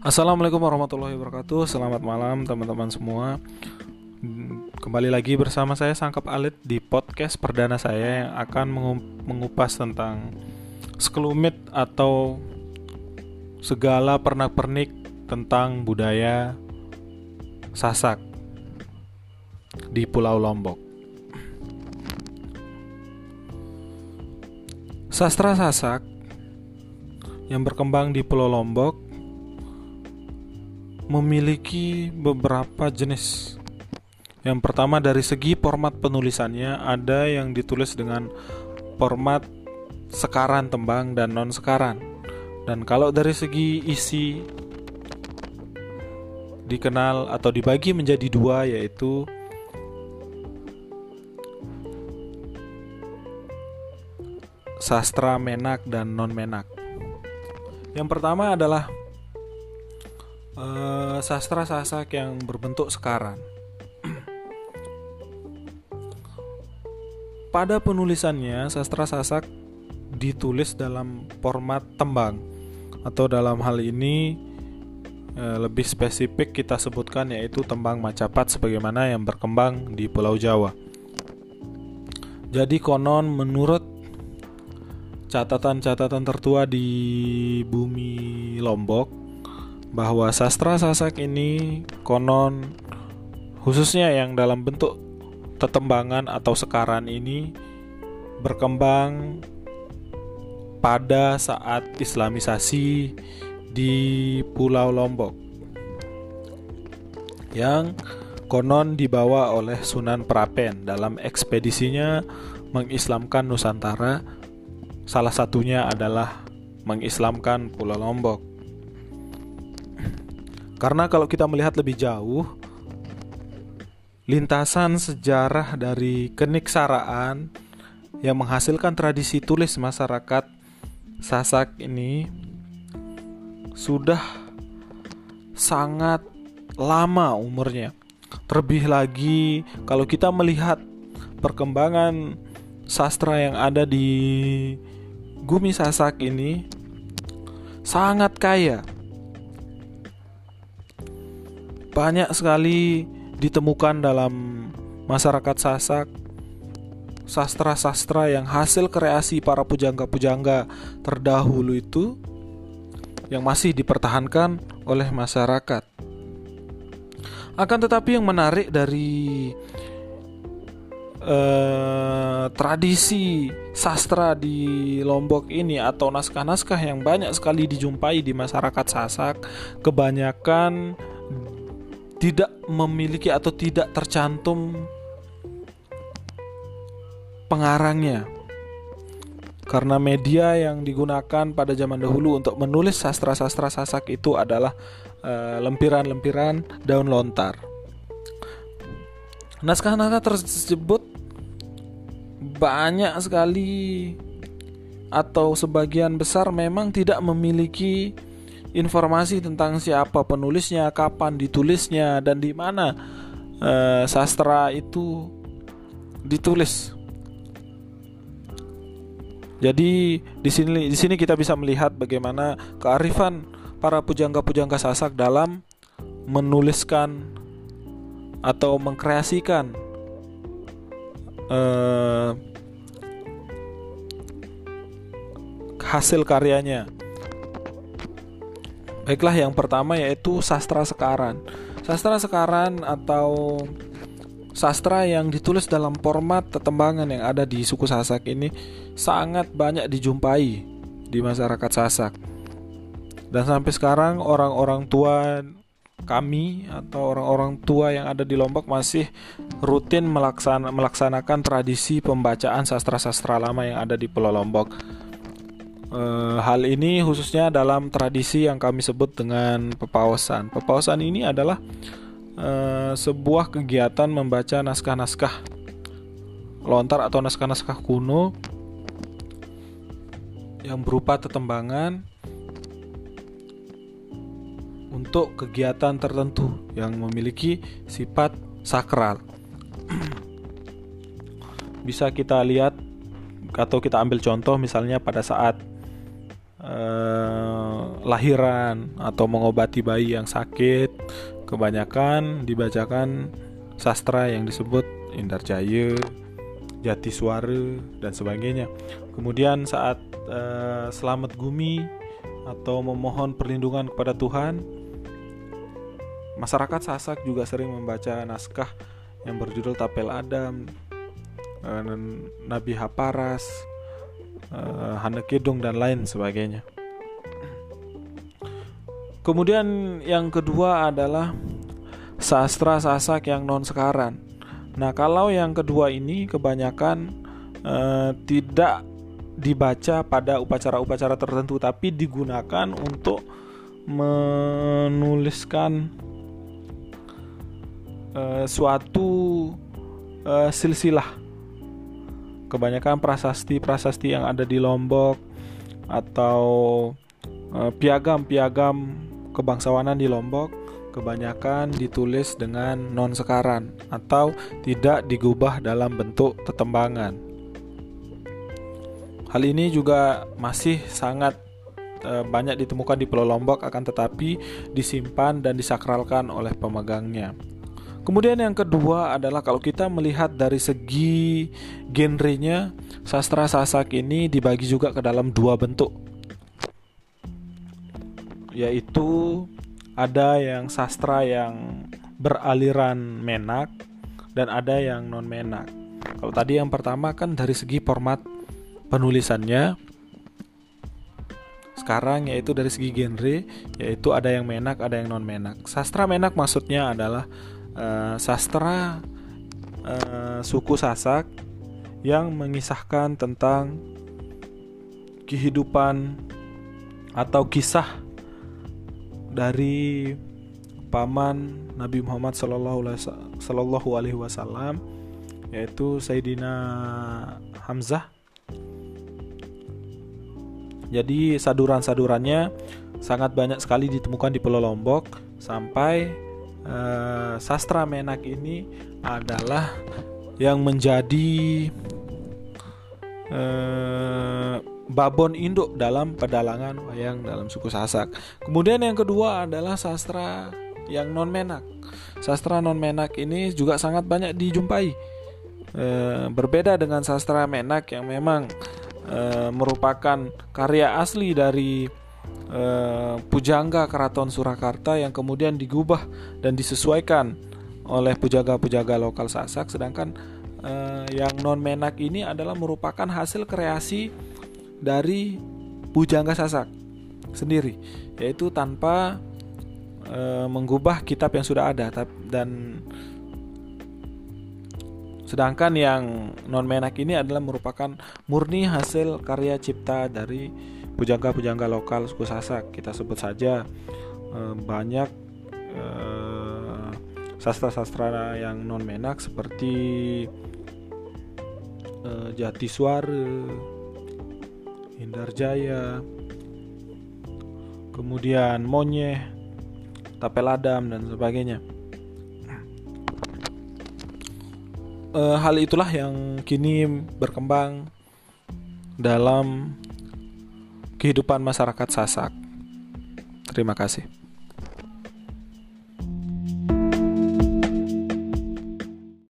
Assalamualaikum warahmatullahi wabarakatuh. Selamat malam teman-teman semua. Kembali lagi bersama saya Sangkap Alit di podcast perdana saya Yang akan mengupas tentang Sekelumit atau Segala pernak-pernik tentang budaya Sasak Di Pulau Lombok. Sastra Sasak yang berkembang di Pulau Lombok memiliki beberapa jenis. Yang pertama dari segi format penulisannya ada yang ditulis dengan format sekaran tembang dan non sekaran. Dan kalau dari segi isi dikenal atau dibagi menjadi dua yaitu sastra menak dan non menak. Yang pertama adalah uh, sastra sasak yang berbentuk sekarang. Pada penulisannya, sastra sasak ditulis dalam format tembang atau dalam hal ini uh, lebih spesifik kita sebutkan yaitu tembang Macapat sebagaimana yang berkembang di Pulau Jawa. Jadi konon menurut catatan-catatan tertua di bumi Lombok bahwa sastra Sasak ini konon khususnya yang dalam bentuk tetembangan atau sekaran ini berkembang pada saat Islamisasi di Pulau Lombok yang konon dibawa oleh Sunan Prapen dalam ekspedisinya mengislamkan Nusantara. Salah satunya adalah mengislamkan Pulau Lombok karena kalau kita melihat lebih jauh, lintasan sejarah dari keniksaraan yang menghasilkan tradisi tulis masyarakat Sasak ini sudah sangat lama umurnya. Terlebih lagi kalau kita melihat perkembangan sastra yang ada di Gumi Sasak ini sangat kaya banyak sekali ditemukan dalam masyarakat Sasak sastra-sastra yang hasil kreasi para pujangga-pujangga terdahulu itu yang masih dipertahankan oleh masyarakat. Akan tetapi yang menarik dari eh, tradisi sastra di Lombok ini atau naskah-naskah yang banyak sekali dijumpai di masyarakat Sasak kebanyakan tidak memiliki atau tidak tercantum pengarangnya karena media yang digunakan pada zaman dahulu untuk menulis sastra-sastra Sasak itu adalah eh, lempiran-lempiran uh, daun lontar. Naskah-naskah tersebut banyak sekali atau sebagian besar memang tidak memiliki informasi tentang siapa penulisnya, kapan ditulisnya, dan di mana uh, sastra itu ditulis. Jadi di sini di sini kita bisa melihat bagaimana kearifan para pujangga-pujangga Sasak dalam menuliskan atau mengkreasikan uh, hasil karyanya. Baiklah yang pertama yaitu sastra sekaran. Sastra sekaran atau sastra yang ditulis dalam format tetembangan yang ada di suku Sasak ini sangat banyak dijumpai di masyarakat Sasak. Dan sampai sekarang orang-orang tua kami atau orang-orang tua yang ada di Lombok masih rutin melaksana, melaksanakan tradisi pembacaan sastra-sastra lama yang ada di Pulau Lombok. Uh, hal ini khususnya dalam tradisi yang kami sebut dengan pepawasan. Pepawasan ini adalah uh, sebuah kegiatan membaca naskah-naskah lontar atau naskah-naskah kuno yang berupa tetembangan untuk kegiatan tertentu yang memiliki sifat sakral. Bisa kita lihat atau kita ambil contoh misalnya pada saat uh, lahiran atau mengobati bayi yang sakit kebanyakan dibacakan sastra yang disebut Indar Jaya, Jati Suara dan sebagainya. Kemudian saat uh, selamat gumi atau memohon perlindungan kepada Tuhan, masyarakat Sasak juga sering membaca naskah yang berjudul Tapel Adam, uh, Nabi Haparas, uh, Hanekedong dan lain sebagainya. Kemudian yang kedua adalah sastra Sasak yang non sekaran. Nah, kalau yang kedua ini kebanyakan eh, tidak dibaca pada upacara-upacara tertentu, tapi digunakan untuk menuliskan eh, suatu eh, silsilah. Kebanyakan prasasti-prasasti yang ada di Lombok atau eh, piagam-piagam kebangsawanan di Lombok kebanyakan ditulis dengan non sekaran atau tidak digubah dalam bentuk tetembangan. Hal ini juga masih sangat e, banyak ditemukan di Pulau Lombok akan tetapi disimpan dan disakralkan oleh pemegangnya. Kemudian yang kedua adalah kalau kita melihat dari segi genrenya, sastra Sasak ini dibagi juga ke dalam dua bentuk. Yaitu ada yang sastra yang beraliran menak dan ada yang non menak. Kalau tadi yang pertama kan dari segi format penulisannya sekarang yaitu dari segi genre yaitu ada yang menak ada yang non menak. Sastra menak maksudnya adalah uh, sastra uh, suku Sasak yang mengisahkan tentang kehidupan atau kisah dari paman Nabi Muhammad Sallallahu Alaihi Wasallam yaitu Sayyidina Hamzah. Jadi saduran-sadurannya sangat banyak sekali ditemukan di Pulau Lombok sampai uh, sastra Menak ini adalah yang menjadi uh, babon induk dalam pedalangan wayang dalam suku Sasak. Kemudian yang kedua adalah sastra yang non menak. Sastra non menak ini juga sangat banyak dijumpai. E, berbeda dengan sastra menak yang memang e, merupakan karya asli dari e, pujangga keraton Surakarta yang kemudian digubah dan disesuaikan oleh pujaga-pujaga lokal Sasak sedangkan e, yang non menak ini adalah merupakan hasil kreasi dari Bujangga Sasak sendiri, yaitu tanpa e, mengubah kitab yang sudah ada. Dan sedangkan yang non menak ini adalah merupakan murni hasil karya cipta dari pujangga-pujangga lokal suku Sasak. Kita sebut saja e, banyak e, sastra-sastra yang non menak seperti e, Jati Suara Indar Jaya, kemudian Monyeh, Tapel Adam dan sebagainya. E, hal itulah yang kini berkembang dalam kehidupan masyarakat Sasak. Terima kasih.